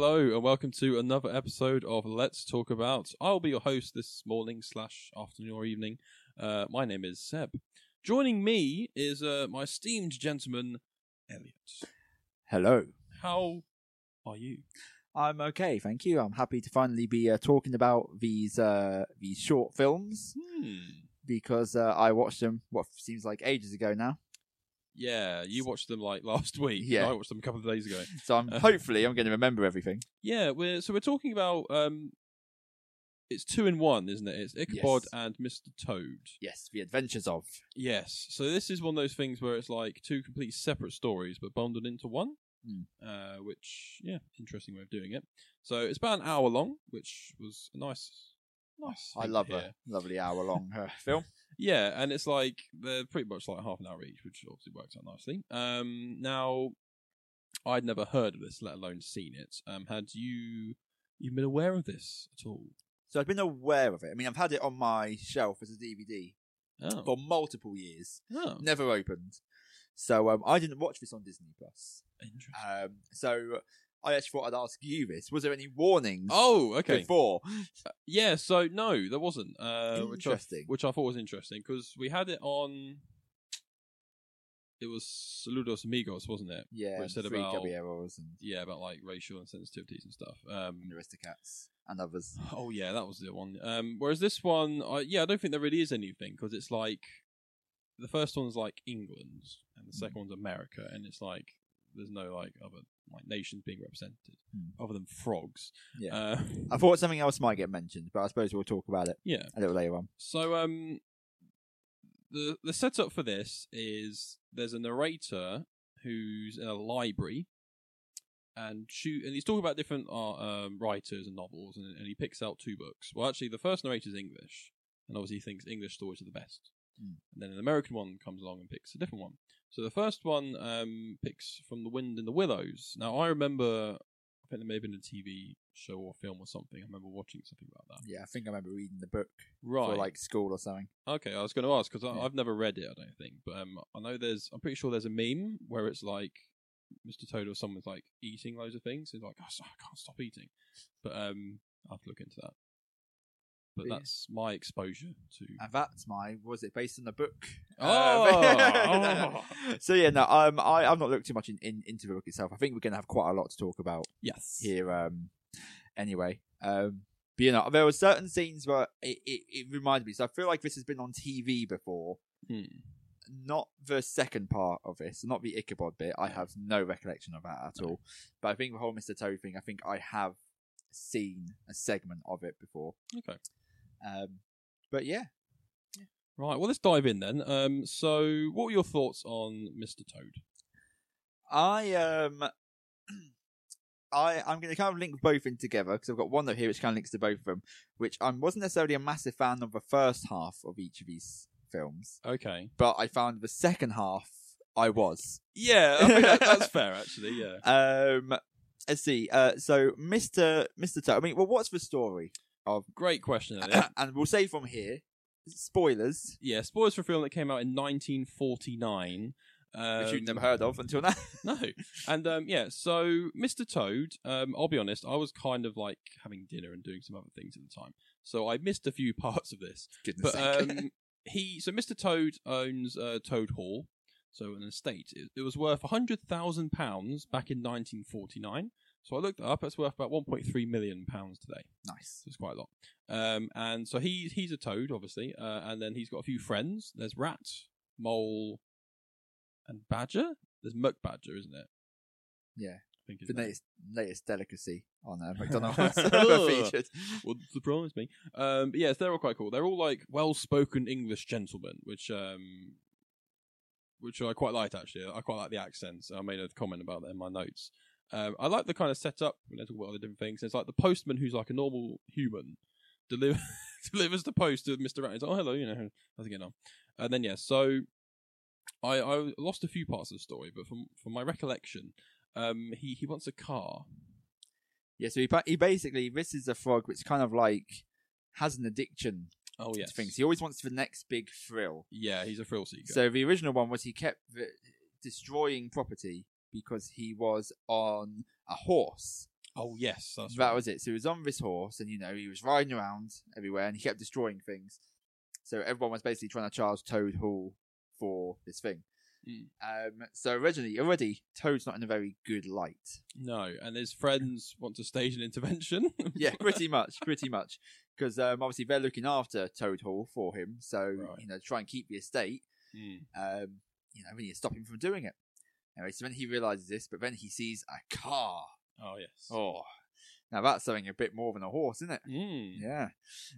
Hello and welcome to another episode of Let's Talk About. I'll be your host this morning slash afternoon or evening. Uh, my name is Seb. Joining me is uh, my esteemed gentleman, Elliot. Hello. How are you? I'm okay, thank you. I'm happy to finally be uh, talking about these uh, these short films Hmm. because uh, I watched them what seems like ages ago now. Yeah, you watched them like last week. Yeah. I watched them a couple of days ago. So I'm Uh. hopefully I'm going to remember everything. Yeah, we're so we're talking about um, it's two in one, isn't it? It's Ichabod Yes. and Mr. Toad. Yes, the adventures of. Yes. So this is one of those things where it's like two completely separate stories but bundled into one. Hmm. Uh, which yeah, interesting way of doing it. So it's about an hour long, which was a nice, nice. I love hear. a lovely hour long uh, film. Yeah, and it's like they're pretty much like half an hour each, which obviously works out nicely. Um, now I'd never heard of this, let alone seen it. Um, had you you been aware of this at all? So I've been aware of it. I mean, I've had it on my shelf as a DVD Oh, for multiple years, oh never opened. So um, I didn't watch this on Disney Plus. interesting. Um, so I actually thought I'd ask you this: Was there any warnings? Oh, okay. Before Yeah, so no, there wasn't. Uh, which I, Interesting. which I thought was interesting because we had it on. It was Saludos Amigos, wasn't it? Yeah, it said about caballeros and, yeah about like racial insensitivities and stuff. Um, and Aristocats and others. oh yeah, that was the one. Um, whereas this one, I, yeah, I don't think there really is anything because it's like the first one's like England and the second one's America, and it's like there's no like other like nations being represented Hmm. other than frogs. Yeah. Uh, I thought something else might get mentioned, but I suppose we'll talk about it yeah. a little later on. So um the the setup for this is there's a narrator who's in a library and shoot and he's talking about different uh, um, writers and novels and, and he picks out two books. Well actually the first narrator's English and obviously he thinks English stories are the best. Hmm. And then an American one comes along and picks a different one. So the first one um picks from the wind in the willows. Now I remember I think there may have been a TV show or film or something. I remember watching something about that. Yeah, I think I remember reading the book Right. for like school or something. Okay, I was going to ask because Yeah. I've never read it. I don't think, but um, I know there's. I'm pretty sure there's a meme where it's like Mr. Toad or someone's like eating loads of things. He's like, oh, I can't stop eating. But um, I'll have to look into that. But Yeah. that's my exposure to. And that's my was it based on the book? Oh, Um, so yeah, no, um, I I've not looked too much in, in, into the book itself. I think we're gonna have quite a lot to talk about Yes. here. Um, anyway, um, but you know, there were certain scenes where it, it, it reminded me. So I feel like this has been on TV before. Hmm. Not the second part of this, not the Ichabod bit. I have no recollection of that at all. But I think the whole Mr. Toad thing, I think I have seen a segment of it before. Okay. Um, but yeah, Right. Well, let's dive in then. Um. So, what were your thoughts on Mr. Toad? I um, I I'm going to kind of link both in together because I've got one note here which kind of links to both of them. Which I wasn't necessarily a massive fan of the first half of each of these films, Okay. but I found the second half I was. Yeah, I that, that's fair actually. Yeah. Um, let's see. Uh, so Mr. Mr. Toad. I mean, well, what's the story of? Great question. Elliot. and we'll say from here, spoilers, yeah. Spoilers for a film that came out in 1949. Um, which you'd never heard of until now. No. And um, yeah, so Mr. Toad, um, I'll be honest, I was kind of like having dinner and doing some other things at the time. So I missed a few parts of this. Goodness But um, he, so Mr. Toad owns uh, Toad Hall, so an estate. It, it was worth £100,000 back in 1949. So I looked it up, it's worth about £1.3 million pounds today. nice. It's quite a lot. Um, and so he, he's a toad, obviously, uh, and then he's got a few friends. There's Rat, Mole, and Badger. There's MacBadger, isn't it? Yeah. I think The latest, latest delicacy on uh, McDonald's featured. Would surprise me. Um, but yes, they're all quite cool. They're all like well-spoken English gentlemen, which um, which I quite liked actually. I quite like the accents. I made a comment about that in my notes. Um, I like the kind of setup they talk about other different things. It's like the postman who's like a normal human deliver delivers the post to Mister Rat. He's like, oh hello, you know, how's it getting on? And then yeah, so I I lost a few parts of the story, but from from my recollection, um, he he wants a car. Yeah, so he, he basically, this is a frog which kind of like has an addiction Oh to yes, things. He always wants the next big thrill. yeah, he's a thrill seeker. So the original one was he kept the, destroying property because he was on a horse. Oh yes, that right. was it. So he was on this horse, and you know he was riding around everywhere, and he kept destroying things. So everyone was basically trying to charge Toad Hall for this thing. Mm. Um, so originally, already Toad's not in a very good light. No, and his friends want to stage an intervention. yeah, pretty much, pretty much, because um, obviously they're looking after Toad Hall for him. So Right. you know, try and keep the estate. Mm. Um, you know, we need to stop him from doing it. Anyway, so then he realizes this, but then he sees a car. Oh yes. Oh, now that's something a bit more than a horse, isn't it? Mm. Yeah.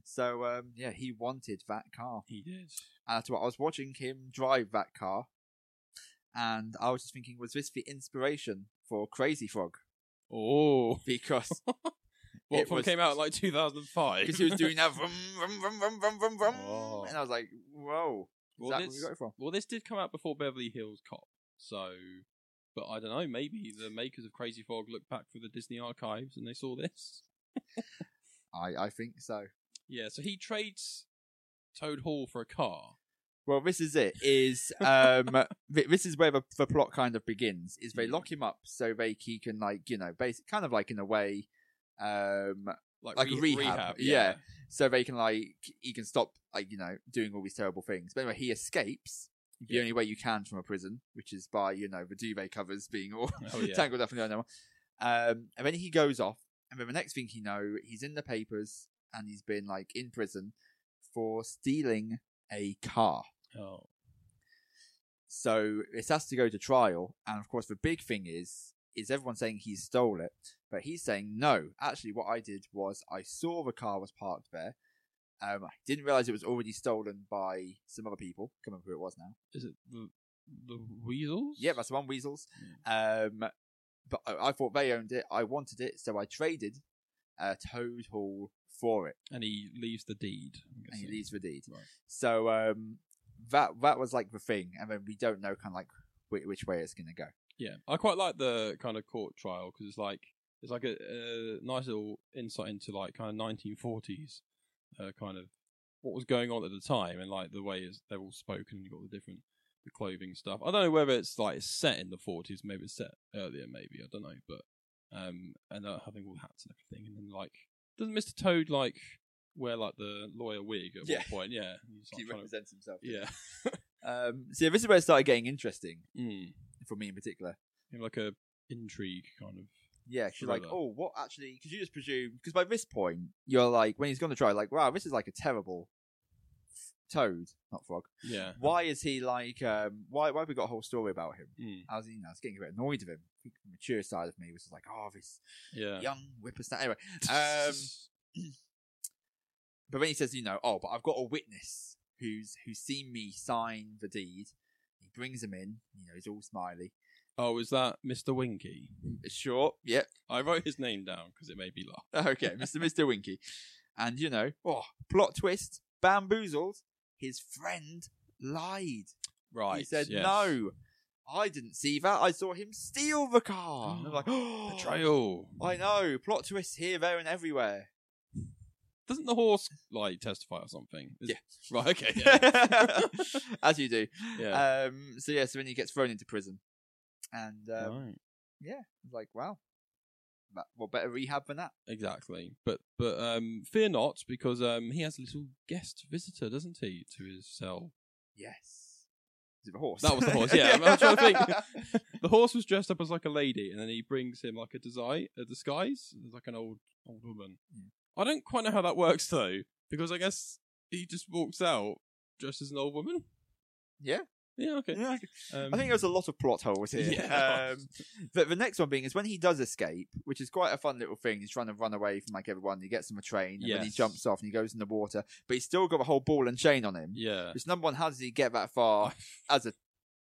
So um, yeah, he wanted that car. He did. And that's what I was watching him drive that car, and I was just thinking, was this the inspiration for Crazy Frog? Oh, Because what It was- came out like 2005? because he was doing that vroom, vroom, vroom, vroom, vroom, vroom, vroom, Oh. and I was like, whoa, Well, this- we got it from? Well, this did come out before Beverly Hills Cop, so. But I don't know. Maybe the makers of Crazy Frog looked back through the Disney archives and they saw this. I I think so. Yeah. So he trades Toad Hall for a car. Well, this is it. Is um, this is where the, the plot kind of begins. Is they Mm. lock him up so they he can like you know, basic kind of like in a way, um, Like, Like re- rehab, yeah. so they can like he can stop like you know doing all these terrible things. But anyway, he escapes the only way you can from a prison, which is by you know the duvet covers being all Oh, yeah. tangled up in the other one. Um, and then he goes off, and then the next thing you know, he's in the papers and he's been like in prison for stealing a car. Oh. So it has to go to trial, and of course the big thing is is everyone saying he stole it, but he's saying no. Actually, what I did was I saw the car was parked there. Um, I didn't realize it was already stolen by some other people. Can't remember who it was now. Is it the the weasels? Yeah, that's the one. Weasels. Um, but I, I thought they owned it. I wanted it, so I traded uh, Toad Hall for it, And he leaves the deed. And he leaves the deed. Right. So um, that that was like the thing, and then we don't know kind of like which, which way it's going to go. Yeah, I quite like the kind of court trial because it's like it's like a, a nice little insight into like kind of 1940s uh, kind of what was going on at the time and like the way they're all spoken. And you got the different the clothing stuff. I don't know whether it's like set in the 40s, maybe it's set earlier, maybe I don't know, but um, and uh, having all hats and everything, and then like doesn't Mister Toad like wear like the lawyer wig at Yeah. one point? Yeah, He's, like, he to- represents himself. yeah, Um, so yeah, this is where it started getting interesting mm. for me in particular. like a intrigue kind of. Yeah, she's like, oh, what actually? Because you just presume, because by this point, you're like, when he's going to try, like, wow, this is like a terrible f- toad, not frog. Yeah. Why is he like, um, why, why have we got a whole story about him? Mm. I was, you know, I was getting a bit annoyed with him. The mature side of me was just like, oh, this Yeah. young whippersnapper. Anyway, um, but then he says, you know, oh, but I've got a witness who's who's seen me sign the deed. He brings him in. You know, he's all smiley. Oh, is that Mr. Winky? Short. Yep. I wrote his name down because it made me laugh. Okay, Mr. Mr. Winky. And you know, oh, plot twist, bamboozled. His friend lied. Right. he said, yes. "No, I didn't see that. I saw him steal the car." And I'm like, oh, Betrayal. I know. Plot twists here, there, and everywhere. Doesn't the horse like testify or something? Is- Yeah. Right. Okay. Yeah. As you do. yeah. Um, so yeah, so then he gets thrown into prison, and um, right. yeah, like wow, what better rehab than that? Exactly. But but um, fear not because um, he has a little guest visitor, doesn't he, to his cell? Yes, is it the horse? That was the horse. Yeah, I'm, I'm trying to think. the horse was dressed up as like a lady, and then he brings him like a design, a disguise, as like an old old woman. Yeah. I don't quite know how that works though, because I guess he just walks out dressed as an old woman. yeah, Yeah. Okay. yeah. Um, I think there's a lot of plot holes here. Yeah. Um, but the next one being is when he does escape, which is quite a fun little thing. He's trying to run away from like everyone. He gets on a train, and then he jumps off and he goes in the water. But he's still got a whole ball and chain on him. Yeah. Which number one, how does he get that far as a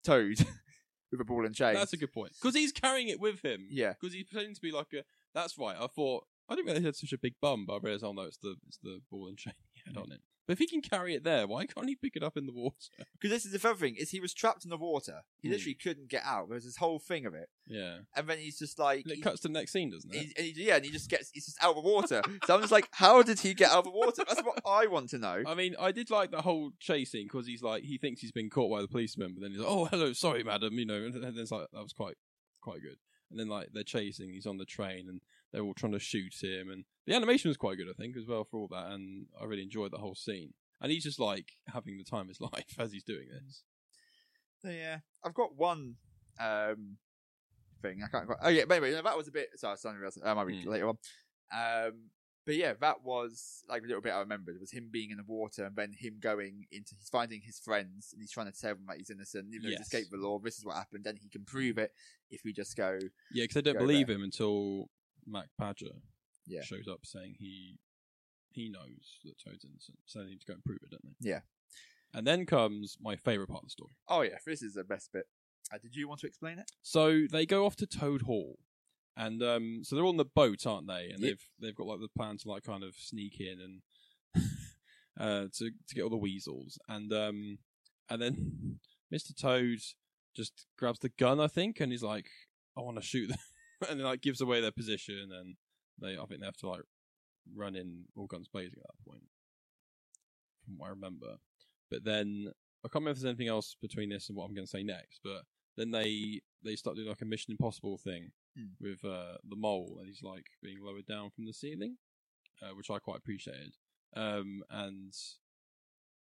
toad with a ball and chain? That's a good point because he's carrying it with him. Yeah. Because he's pretending to be like a. That's right. I thought I didn't realize he had such a big bum, but I realized oh no, it's the it's the ball and chain he had on it. But if he can carry it there, why can't he pick it up in the water? Because this is the other thing: is he was trapped in the water. He Hmm. literally couldn't get out. There was this whole thing of it, Yeah. and then he's just like, And it he- cuts to the next scene, doesn't it? he- and he- yeah, and he just gets, he's just out of the water. so I'm just like, how did he get out of the water? That's what I want to know. I mean, I did like the whole chasing because he's like he thinks he's been caught by the policeman, but then he's like, "Oh, hello, sorry, madam," you know, and then it's like that was quite quite good. And then like they're chasing, he's on the train, and they're all trying to shoot him, and the animation was quite good, I think, as well for all that, and I really enjoyed the whole scene. And he's just like having the time of his life as he's doing this. So, yeah, I've got one um, thing. I can't quite. Oh yeah, but anyway, that was a bit. Sorry, something else. I might read Mm. later on. Um, but yeah, that was like a little bit I remembered. It was him being in the water and then him going into. He's finding his friends and he's trying to tell them that he's innocent. Even though Yes. he's escaped the law, this is what happened. Then he can prove it if we just go. Yeah, because they don't believe him until Mac Badger Yeah. shows up saying he he knows that Toad's innocent, so they need to go and prove it, don't they? Yeah. And then comes my favourite part of the story. Oh yeah, this is the best bit. Uh, did you want to explain it? So they go off to Toad Hall, and um, so they're on the boat, aren't they? And Yep. they've they've got like the plan to like kind of sneak in and uh, to to get all the weasels, and um, and then Mister Toad just grabs the gun, I think, and he's like, "I want to shoot them," and then like gives away their position, and they I think they have to like run in all guns blazing at that point, from what I remember. But then I can't remember if there's anything else between this and what I'm going to say next, but then they they start doing like a Mission Impossible thing Hmm. with uh, the mole, and he's like being lowered down from the ceiling, uh, which I quite appreciated. Um, and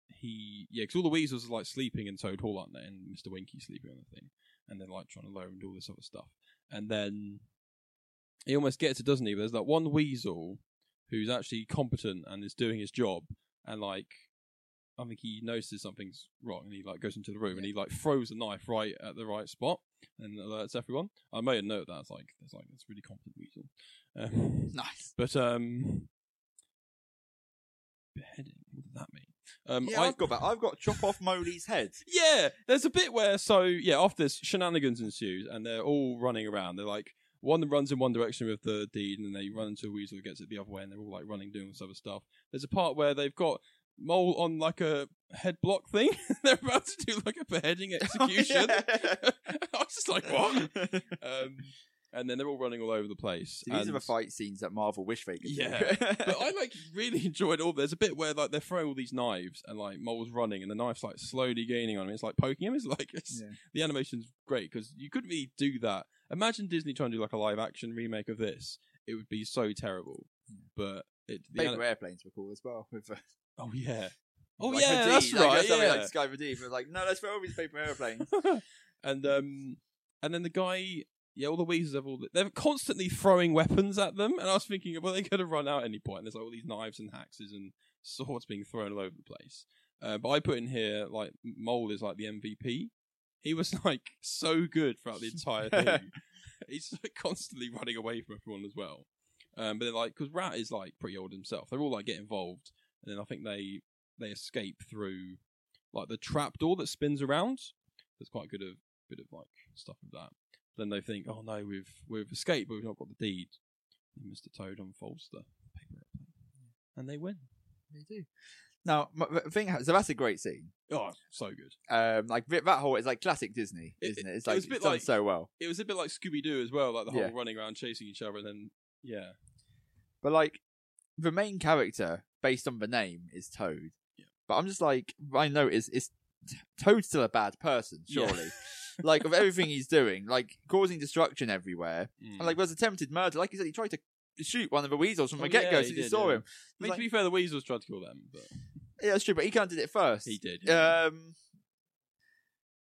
he, yeah, because all the weasels are like sleeping in Toad Hall, aren't they? And Mister Winky sleeping on the thing, and they're like trying to lower him and do all this other stuff. And then he almost gets it, doesn't he? There's that one weasel who's actually competent and is doing his job, and like I think he notices something's wrong, and he like goes into the room and he like throws the knife right at the right spot and alerts everyone. I made a note of that. It's like it's like it's really competent weasel. Um, Nice. but um, beheading. What did that mean? Um, yeah, I, I've got that. I've got chop off Moley's head. yeah, there's a bit where so yeah, after this shenanigans ensues and they're all running around. They're like one runs in one direction with the deed, and then they run into a weasel who gets it the other way, and they're all like running doing this other stuff. There's a part where they've got mole on like a head block thing. they're about to do like a beheading execution. I was just like, what? Um, and then they're all running all over the place. These are the fight scenes that Marvel wish they could do. Yeah, but I like really enjoyed all. There's a bit where like they're throwing all these knives and like Mole's running and the knife's like slowly gaining on him. It's like poking him. It's like it's, Yeah. the animation's great because you couldn't really do that. Imagine Disney trying to do like a live action remake of this. It would be so terrible. But it, the Paper ani- airplanes were cool as well. With, uh, oh yeah, oh like yeah, Hadid, that's like, right. yeah. Like Sky Hadid, but like, no, let's throw all these paper airplanes. and um, and then the guy. Yeah, all the weasels have all. The, they're constantly throwing weapons at them, and I was thinking, well, they could have run out at any point. And there's like all these knives and axes and swords being thrown all over the place. Uh, but I put in here like Mole is like the MVP. He was like so good throughout the entire thing. He's like, constantly running away from everyone as well. Um, but then like because Rat is like pretty old himself. They're all like get involved, and then I think they they escape through like the trap door that spins around. There's quite a good of bit of like stuff with that. Then they think, oh no, we've we've escaped, but we've not got the deed. And Mr. Toad unfolds the paper airplane, and they win. they do. Now, m- the thing, so that's a great scene. Oh, so good. Um, like that that whole is like classic Disney, It- isn't it? It's it like was a bit it's done like- so well. It was a bit like Scooby Doo as well, like the whole Yeah. running around chasing each other, and then yeah, But like the main character, based on the name, is Toad. Yeah. But I'm just like, I know is is Toad's still a bad person, Yeah. surely. like of everything he's doing, like causing destruction everywhere, Mm. and like there's attempted murder. Like you said, he tried to shoot one of the weasels from Oh, the get go yeah, as he soon as you did, saw yeah. him. I mean, like- to be fair, the weasels tried to kill them, but Yeah, that's true, but he kind of did it first. he did. yeah. Um,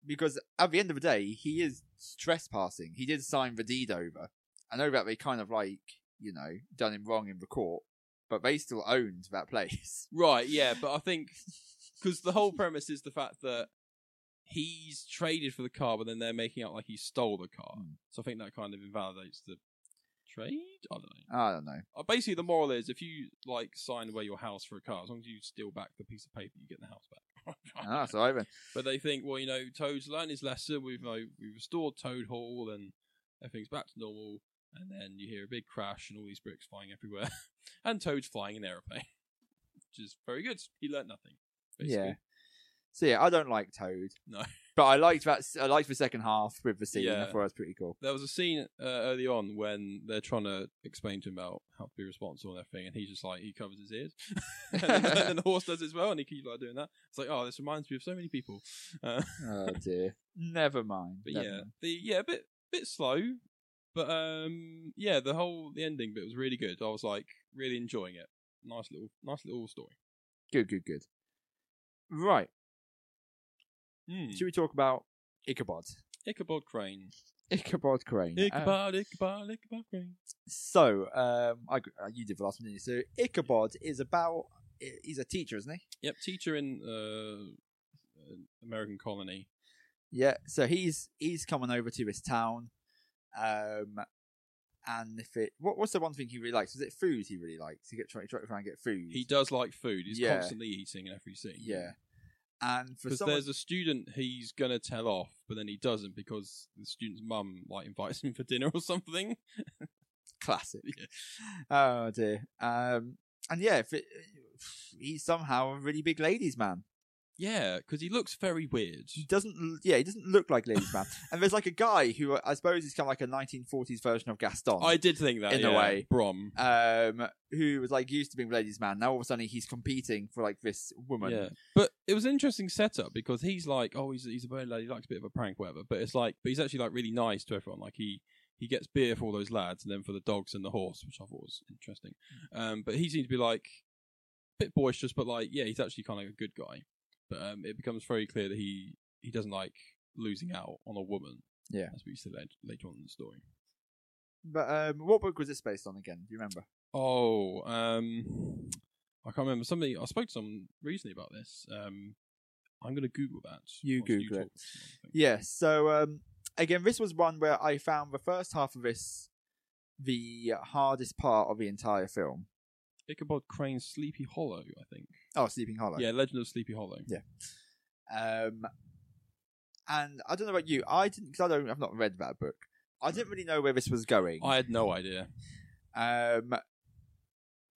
because at the end of the day, he is trespassing. He did sign the deed over. I know that they kind of like, you know, done him wrong in the court, but they still owned that place. Right, yeah, but I think because the whole premise is the fact that he's traded for the car, but then they're making out like he stole the car. Hmm. So I think that kind of invalidates the trade. I don't know. I don't know. Uh, basically, the moral is if you like sign away your house for a car, as long as you steal back the piece of paper, you get the house back. Ah, that's all right. But they think, well, you know, Toad's learned his lesson. We've uh, we've restored Toad Hall, and everything's back to normal. And then you hear a big crash, and all these bricks flying everywhere, and Toad's flying an aeroplane, which is very good. He learnt nothing. Basically. Yeah. So yeah, I don't like Toad. No. But I liked that. I liked the second half with the scene. Yeah. I thought it was pretty cool. There was a scene uh, early on when they're trying to explain to him about how to be responsible and everything, and he's just like he covers his ears, and, then, the horse does as well, and he keeps like doing that. It's like, oh, this reminds me of so many people. Uh, Oh dear. Never mind. but Never yeah, mind. the yeah, a bit bit slow, But um, yeah, the whole the ending bit was really good. I was like really enjoying it. Nice little, nice little story. Good, good, good. Right. Mm. Should we talk about Ichabod? Ichabod Crane. Ichabod Crane. Uh, Ichabod, Ichabod, Ichabod Crane. so, um, I, uh, you did the last one, didn't you? So, Ichabod is about. He's a teacher, isn't he? Yep, teacher in uh, American colony. Yeah. So he's he's coming over to his town, um, and if it what what's the one thing he really likes? Is it food he really likes? He get try, try, try and get food. He does like food. He's Yeah. constantly eating in every scene. Yeah. And for Because someone, there's a student he's gonna tell off, but then he doesn't because the student's mum like invites him for dinner or something. classic. Yeah. Oh dear. Um, and yeah, if it, he's somehow a really big ladies man. Yeah, because he looks very weird. He doesn't. Yeah, he doesn't look like ladies man. and there's like a guy who uh, I suppose is kind of like a 1940s version of Gaston. I did think that In a way. Brom. um, who was like used to being ladies man. Now all of a sudden he's competing for like this woman. Yeah, but it was an interesting setup because he's like, oh, he's he's a very lad. He likes a bit of a prank, whatever. But it's like, but he's actually like really nice to everyone. Like he he gets beer for all those lads, and then for the dogs and the horse, which I thought was interesting. Um, but he seems to be like a bit boisterous, but like yeah, he's actually kind of like a good guy. But um, it becomes very clear that he he doesn't like losing out on a woman. Yeah. what you said later, later on in the story. But um, what book was this based on again? Do you remember? Oh, um, I can't remember. Somebody I spoke to someone recently about this. Um, I'm going to Google that. You Google it. talk, Yeah. So um, again, this was one where I found the first half of this the hardest part of the entire film. Ichabod Crane's Sleepy Hollow, I think. Oh, Sleeping Hollow. Yeah, Legend of Sleepy Hollow. Yeah. Um, and I don't know about you. I didn't because I don't. I've not read that book. I didn't really know where this was going. I had no idea. Um,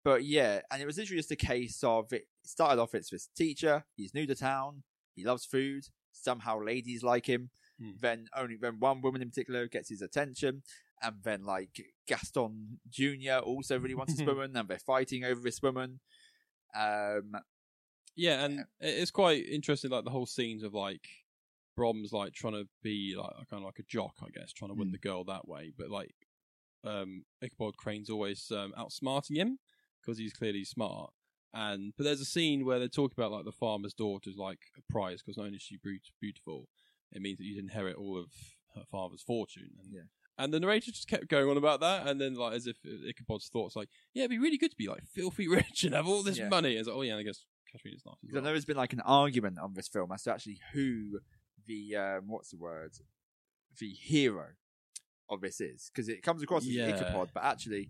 but yeah, and it was literally just a case of it started off. It's this teacher. He's new to town. He loves food. Somehow, ladies like him. Hmm. Then only then one woman in particular gets his attention, and then like Gaston Junior also really wants this woman, and they're fighting over this woman. Um, Yeah, and it- it's quite interesting, like the whole scenes of like Brom's like trying to be like kind of like a jock, I guess, trying to win Mm. the girl that way. But like, um, Ichabod Crane's always um, outsmarting him because he's clearly smart. And but there's a scene where they're talking about like the farmer's daughter's like a prize because not only is she beautiful, it means that you inherit all of her father's fortune. And, Yeah. And the narrator just kept going on about that, and then like as if Ichabod's thoughts like, yeah, it'd be really good to be like filthy rich and have all this Yeah. money. It's like, oh yeah, I guess Katrina's nice as Because I well. know there's been like an argument on this film as to actually who the um, what's the word, the hero of this is, because it comes across as Yeah. Ichabod, but actually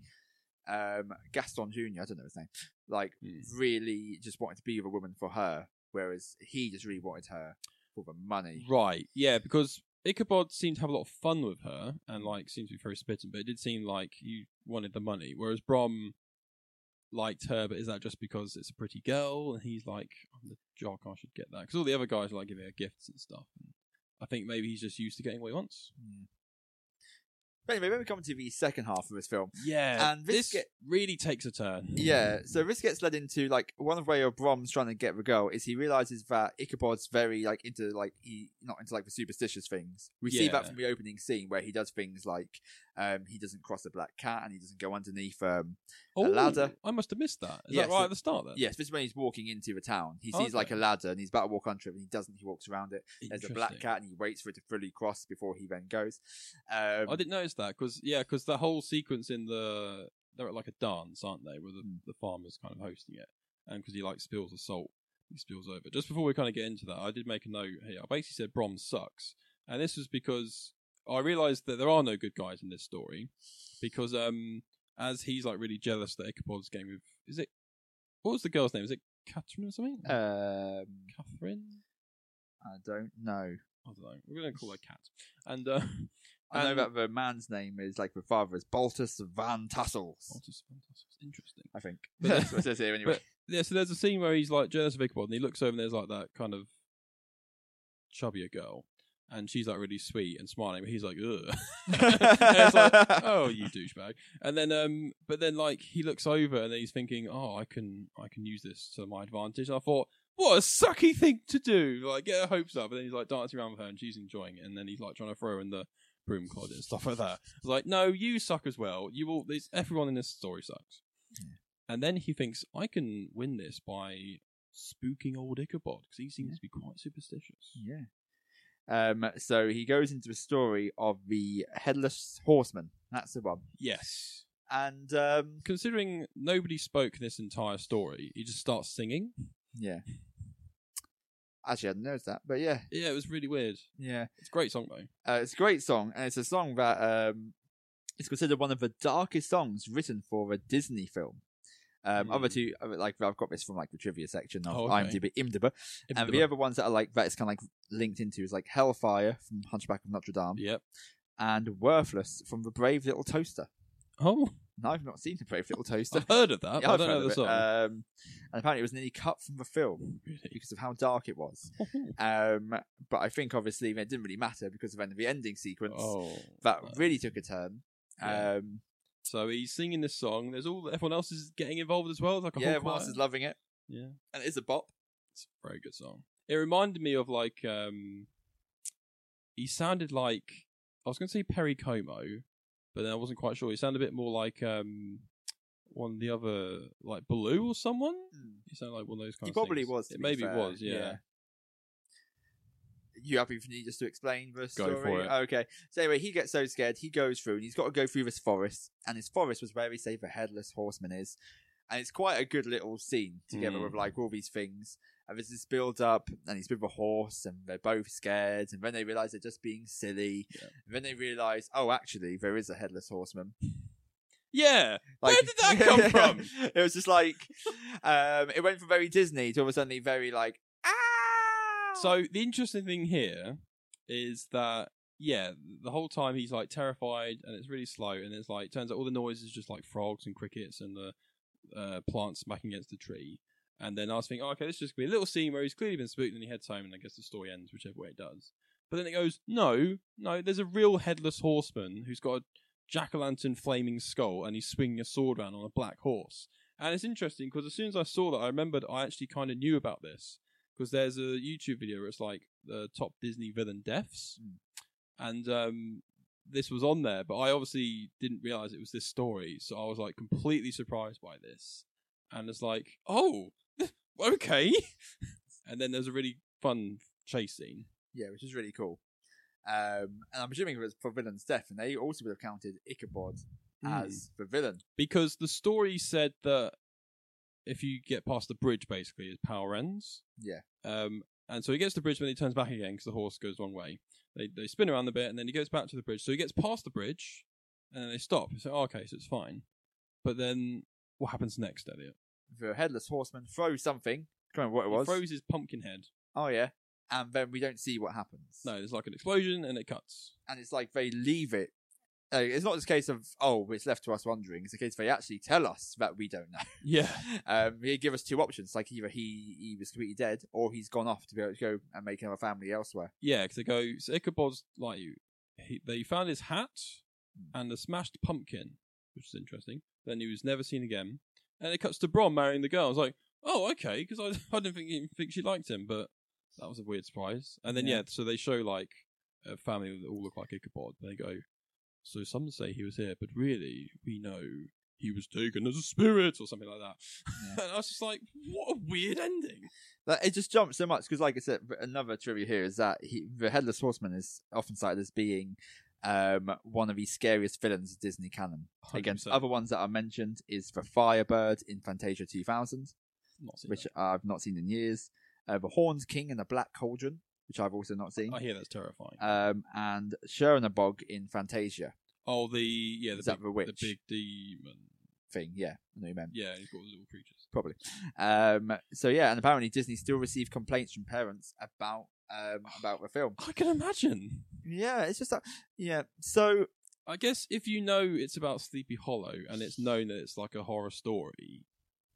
um, Gaston Junior, I don't know his name, like Hmm. really just wanted to be with a woman for her, whereas he just really wanted her for the money. Right, yeah, because Ichabod seemed to have a lot of fun with her and like seemed to be very spitting, but it did seem like he wanted the money, whereas Brom liked her, but is that just because it's a pretty girl and he's like, I'm the jock, I should get that? Because all the other guys are like giving her gifts and stuff. And I think maybe he's just used to getting what he wants. Hmm. But anyway, when we come to the second half of this film, Yeah, And this this get- really takes a turn. Yeah, so this gets led into like one of the way of Brom's trying to get the girl is he realizes that Ichabod's very like into like he not into like the superstitious things. We see that from the opening scene where he does things like um he doesn't cross a black cat and he doesn't go underneath um Oh, ladder. I must have missed that. Is Yeah, that right so- at the start then? yes, this is when he's walking into the town. He sees like a ladder and he's about to walk onto it and he doesn't, he walks around it. There's a black cat and he waits for it to fully cross before he then goes. Um I didn't notice that because yeah, because the whole sequence in the they're at like a dance, aren't they? Where the, Hmm. the farmer's kind of hosting it, and because he like spills the salt, he spills over. Just before we kind of get into that, I did make a note here. I basically said Brom sucks, and this was because I realised that there are no good guys in this story, because um as he's like really jealous that Ichabod's game with is it what was the girl's name? Is it Catherine or something? um Catherine. I don't know. I don't know. We're gonna call her Cat, and uh, I know that the man's name is like the father is Baltus Van Tassels. Baltus Van fantastic. Interesting. I think. But That's what it says here anyway. But yeah, so there's a scene where he's like jealous of Ichabod, and he looks over and there's like that kind of chubbier girl, and she's like really sweet and smiling, but he's like, ugh. And it's like, oh, you douchebag. And then, um, but then like he looks over and then he's thinking, oh, I can, I can use this to my advantage. And I thought, what a sucky thing to do! Like get her hopes up, and then he's like dancing around with her, and she's enjoying it. And then he's like trying to throw in the broom closet and stuff like that. It's like, no, you suck as well. You all, this, everyone in this story sucks. Yeah. And then he thinks, I can win this by spooking old Ichabod because he seems Yeah. to be quite superstitious. Yeah. Um, so he goes into the story of the headless horseman. That's the one. Yes. And um, Considering nobody spoke this entire story, he just starts singing. yeah. Actually, I didn't notice that, but yeah, Yeah, it was really weird. yeah. It's a great song though. Uh, it's a great song, and it's a song that um, is considered one of the darkest songs written for a Disney film. Um, Other Hmm. two, like I've got this from like the trivia section of Oh, okay. IMDb, IMDb, and the other ones that are like that is kind of like linked into is like Hellfire from Hunchback of Notre Dame Yep. and Worthless from The Brave Little Toaster. Oh, No, I've not seen The Brave Little Toaster. I've heard of that. Yeah, I I've don't heard know the song. Um, and apparently, it was nearly cut from the film Really? because of how dark it was. Um, but I think obviously it didn't really matter because of the ending sequence oh, that no. really took a turn. Yeah. Um, So he's singing this song. There's all everyone else is getting involved as well. It's like a yeah, whole everyone else is loving it, yeah, and it is a bop. it's a very good song. It reminded me of like um, he sounded like I was going to say Perry Como, but then I wasn't quite sure. He sounded a bit more like um, one of the other like Baloo or someone. He sounded like one of those kind He of. probably things. was. It be maybe fair. was. Yeah. You happy for me just to explain the Go story? for it. Okay. So anyway, he gets so scared, he goes through, and he's got to go through this forest, and this forest was where he say the headless horseman is, and it's quite a good little scene together Mm. with like all these things. And there's this build up, and he's with a horse, and they're both scared, and then they realise they're just being silly. Yeah. And then they realise, oh, actually, there is a headless horseman. Yeah. Like, Where did that come from? it was just like, um, it went from very Disney to all of a sudden very like. So the interesting thing here is that yeah, the whole time he's like terrified and it's really slow, and it's like turns out all the noise is just like frogs and crickets and the uh, plants smacking against the tree. And then I was thinking, oh, okay, this is just gonna be a little scene where he's clearly been spooked and he heads home, and I guess the story ends whichever way it does. But then it goes, no, no, there's a real headless horseman who's got a jack o' lantern flaming skull and he's swinging a sword around on a black horse. And it's interesting because as soon as I saw that, I remembered I actually kind of knew about this because there's a YouTube video where it's like the top Disney villain deaths, Mm. and um, this was on there, but I obviously didn't realize it was this story, so I was like completely surprised by this, and it's like, oh, okay, and then there's a really fun chase scene. Yeah, which is really cool. Um, and I'm assuming it was for villain's death, and they also would have counted Ichabod as the villain. because the story said that if you get past the bridge, basically, his power ends. Yeah. Um, and so he gets to the bridge, when he turns back again because the horse goes one way. They they spin around a bit, and then he goes back to the bridge. So he gets past the bridge, and then they stop. So oh, okay, so it's fine. But then what happens next, Elliot? The headless horseman throws something. I can't remember what it He was. throws his pumpkin head. Oh yeah, and then we don't see what happens. No, there's like an explosion, and it cuts. and it's like they leave it. Uh, it's not just a case of oh, it's left to us wondering. It's a case they actually tell us that we don't know. Yeah. Um, they give us two options, like either he he was completely dead, or he's gone off to be able to go and make another family elsewhere. Yeah, because they go. So Ichabod's like you. He, they found his hat and a smashed pumpkin, which is interesting. Then he was never seen again, and it cuts to Brom marrying the girl. I was like, oh, okay, because I I didn't think he, think she liked him, but that was a weird surprise. And then yeah, Yeah. so they show like a family that all look like Ichabod. They go, so some say he was here, but really we know he was taken as a spirit or something like that. Yeah. and I was just like, what a weird ending. That it just jumps so much because, like I said, another trivia here is that he, the headless horseman is often cited as being um, one of the scariest villains of Disney canon. Against 100%. other ones that are mentioned is the Firebird in Fantasia 2000, Not seen which that. I've not seen in years. Uh, the Horned King and the Black Cauldron, which I've also not seen. I hear that's terrifying. Um, and the Bog in Fantasia oh, the yeah, the is that big, the witch the big demon. thing. Yeah, I know you meant. Yeah, he's got little creatures. probably. Um, so yeah, and apparently Disney still received complaints from parents about um, about the film. I can imagine. Yeah, it's just that. Yeah, so I guess if you know it's about Sleepy Hollow and it's known that it's like a horror story,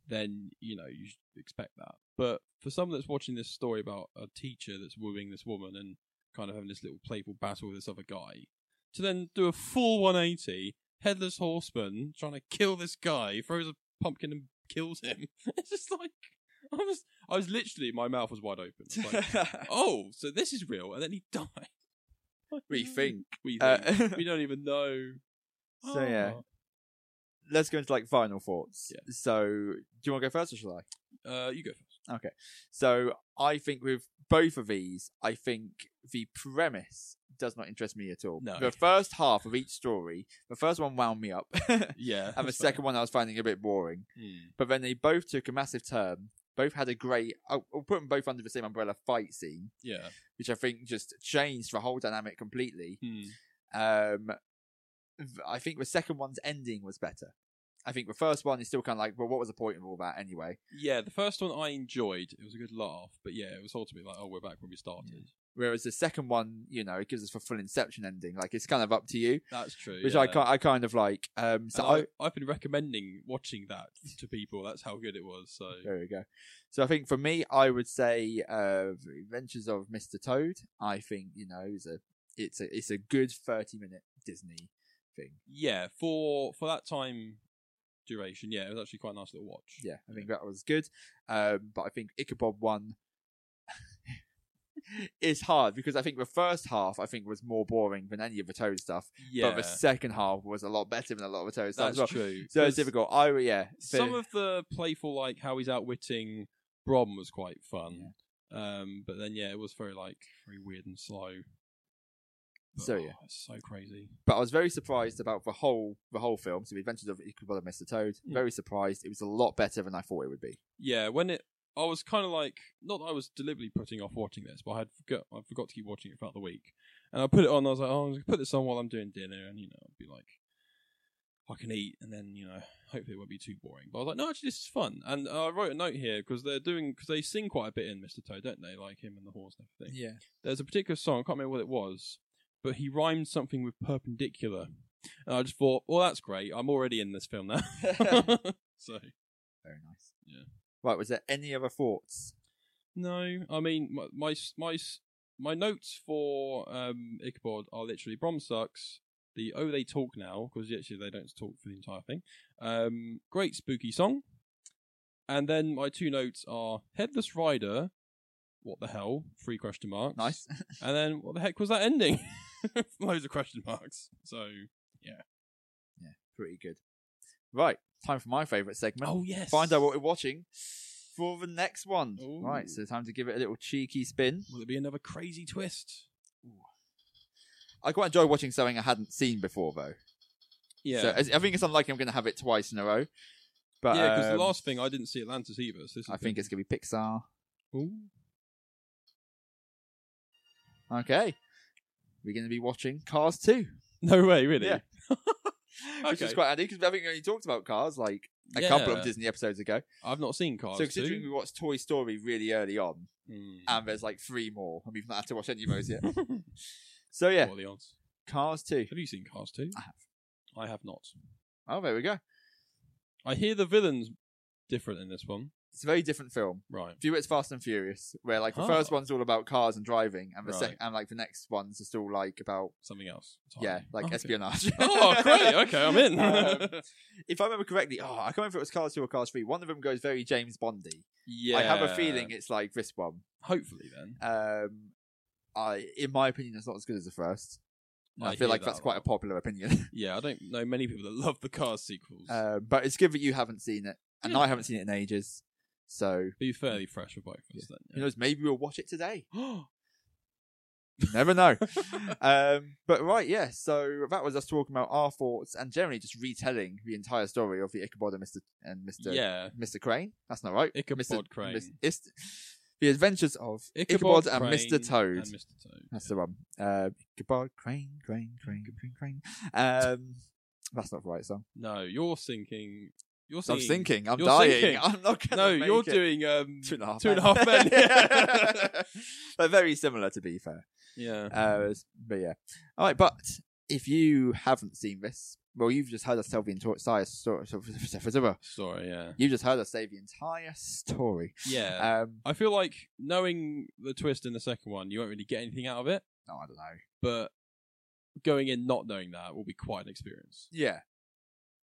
then you know you should expect that. But for someone that's watching this story about a teacher that's wooing this woman and kind of having this little playful battle with this other guy, to then do a full 180, headless horseman trying to kill this guy, throws a pumpkin and kills him. It's just like I was, I was literally my mouth was wide open. Like, oh, so this is real, and then he died. We think. We Uh, think. we don't even know. So, yeah. Let's go into like final thoughts. Yeah. So, do you want to go first or shall I? Uh, you go first. Okay. So I think with both of these, I think the premise does not interest me at all. No. The first half of each story, the first one wound me up, yeah. and the second one I was finding a bit boring. Hmm. But then they both took a massive turn. Both had a great. I'll, I'll put them both under the same umbrella fight scene, Yeah. which I think just changed the whole dynamic completely. Hmm. Um, I think the second one's ending was better. I think the first one is still kind of like, well, what was the point of all that anyway? Yeah, the first one I enjoyed. It was a good laugh, but yeah, it was ultimately like, oh, we're back where we started. Whereas the second one, you know, it gives us a full Inception ending. Like it's kind of up to you, That's true. which yeah. I kind, I kind of like. Um, so And I, I, I've been recommending watching that to people. That's how good it was. So there we go. So I think for me, I would say uh, Adventures of Mr. Toad. I think you know, it's a it's a it's a good thirty minute Disney thing. yeah, for for that time duration, yeah, it was actually quite a nice little watch. Yeah, I think that was good. Um, but I think Ichabod one is hard because I think the first half I think was more boring than any of the Toad stuff. yeah, But the second half was a lot better than a lot of the Toad stuff. that's well. true. So it's difficult. I yeah. Some of the playful, like how he's outwitting Brom, was quite fun. Um, but then yeah, it was very like very weird and slow. But, So, yeah. oh, it's so crazy. but I was very surprised about the whole the whole film. So the Adventures of Ichabod and Mr. Toad. Yeah. Very surprised. It was a lot better than I thought it would be. Yeah, when it, I was kind of like, not that I was deliberately putting off watching this, but I had forgot, I forgot to keep watching it throughout the week, and I put it on. I was like, oh, I'm gonna put this on while I'm doing dinner, and you know, I'd be like, I can eat, and then you know, hopefully it won't be too boring. But I was like, no, actually, this is fun, and uh, I wrote a note here because they're doing because they sing quite a bit in Mr. Toad, don't they? Like him and the horse and everything. Yeah. There's a particular song, I can't remember what it was, but he rhymed something with perpendicular, and I just thought, well, that's great. I'm already in this film now. so Very nice. Yeah. Right. Was there any other thoughts? No, I mean my my my, my notes for um, Ichabod are literally Brom sucks. The oh they talk now because actually they don't talk for the entire thing. Um, great spooky song, and then my two notes are Headless Rider. What the hell? Three question marks. Nice. And then what the heck was that ending? Loads of question marks. So yeah. Yeah, pretty good. Right. Time for my favourite segment. oh yes, Find out what we're watching for the next one. Ooh. Right. So time to give it a little cheeky spin. Will it be another crazy twist? I quite enjoy watching something I hadn't seen before, though. Yeah, So I think it's unlikely I'm going to have it twice in a row. But yeah. Because um, the last thing I didn't see Atlantis either. So I is think it's going to be Pixar. Ooh. Okay. We're going to be watching Cars 2. No way, really. Yeah. Which is Okay. quite handy because I think we only talked about Cars like a couple of Disney episodes ago. I've not seen Cars. so considering 2. we watched Toy Story really early on, Mm. and there's like three more, and we've not had to watch any of those yet. so yeah, What are the odds? Cars 2. Have you seen Cars 2? I have. I have not. Oh, there we go. I hear the villain's different in this one. It's a very different film. Right. Few it's Fast and Furious, where like the Oh. first one's all about cars and driving, and the Right. second and like the next ones are still like about Something else. yeah, entirely. like Oh, okay. espionage. oh, great. Okay, I'm in. Um, if I remember correctly, oh, I can't remember if it was Cars 2 or Cars 3. One of them goes very James Bondy. yeah. I have a feeling it's like this one. Hopefully, then. Um, I, in my opinion, it's not as good as the first. I, feel like that that's a quite a lot. popular opinion. Yeah, I don't know many people that love the Cars sequels. uh, but it's good that you haven't seen it, and I haven't seen it in ages. So Be fairly fresh for both of us then. who knows? Maybe we'll watch it today. Never know. um, but right, yeah. So that was us talking about our thoughts and generally just retelling the entire story of the Ichabod and Mr. and Mr. yeah. Mr. Crane. That's not right. Ichabod Mr. Crane. Mis- it's the Adventures of Ichabod, Ichabod, and Mr. Toad. And Mr. Toad. That's the one. Uh, Ichabod Crane, Crane, Crane, Crane, Crane. Um, that's not the right song. No, you're thinking. You're I'm thinking. I'm you're dying. singing. I'm not gonna. No, make you're it. doing um, two and a half. Two and a half men. Yeah. They're very similar, to be fair. yeah. Uh, but yeah. All right, but if you haven't seen this, well, you've just heard us tell the entire story. Sorry. Yeah. You just heard us say the entire story. Yeah. Um, I feel like knowing the twist in the second one, you won't really get anything out of it. no, I don't know. But going in not knowing that will be quite an experience. Yeah,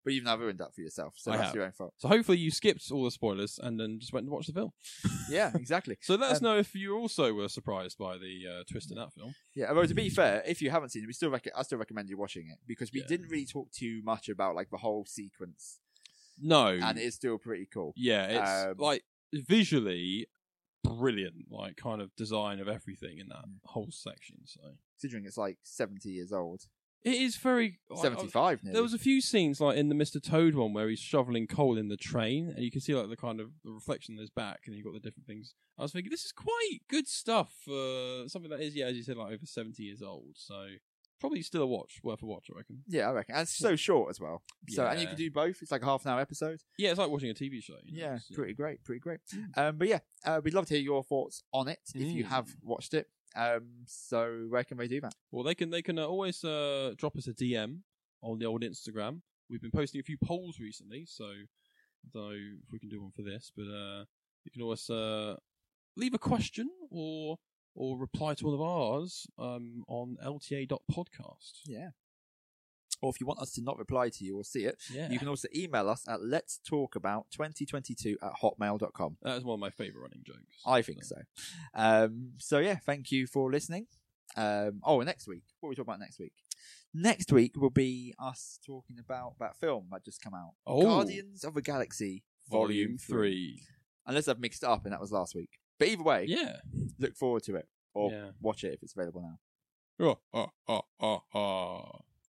But you've now ruined that for yourself, so I that's have. your own fault. So hopefully you skipped all the spoilers and then just went and watched the film. Yeah, exactly. So let us Um, know if you also were surprised by the uh, twist in that film. Yeah, although to be fair, if you haven't seen it, we still rec- I still recommend you watching it because we Yeah. didn't really talk too much about like the whole sequence, No, and it is still pretty cool. yeah, it's Um, like visually brilliant, like kind of design of everything in that Mm. whole section. So Considering it's like seventy years old, it is very like, seventy-five. There was a few scenes like in the Mr. Toad one where he's shoveling coal in the train, and you can see like the kind of the reflection in his back, and you've got the different things. I was thinking this is quite good stuff for something that is, yeah, as you said, like over seventy years old. So probably still a watch, worth a watch, I reckon. Yeah, I reckon. And it's so short as well. So and you Yeah. can do both. It's like a half an hour episode. Yeah, it's like watching a TV show. you know, Yeah, it's, pretty great, pretty great. Mm. Um, but yeah, uh, we'd love to hear your thoughts on it if you Mm. have watched it. Um, so where can they do that? Well, they can they can uh, always uh, drop us a DM on the old Instagram. We've been posting a few polls recently, so I don't know if we can do one for this, but uh, you can always uh, leave a question or or reply to one of ours um, on lta.podcast. Yeah. Or if you want us to not reply to you or see it, Yeah, you can also email us at let's talk about 2022 at hotmail.com. that is one of my favourite running jokes. I think so. Um, so yeah, thank you for listening. Um, oh, next week, what are we talking about next week? Next week will be us talking about that film that just come out, Oh. Guardians of the Galaxy Volume three. Unless I've mixed it up and that was last week. But either way, Yeah. look forward to it or Yeah. watch it if it's available now. Oh, oh, oh, oh, oh.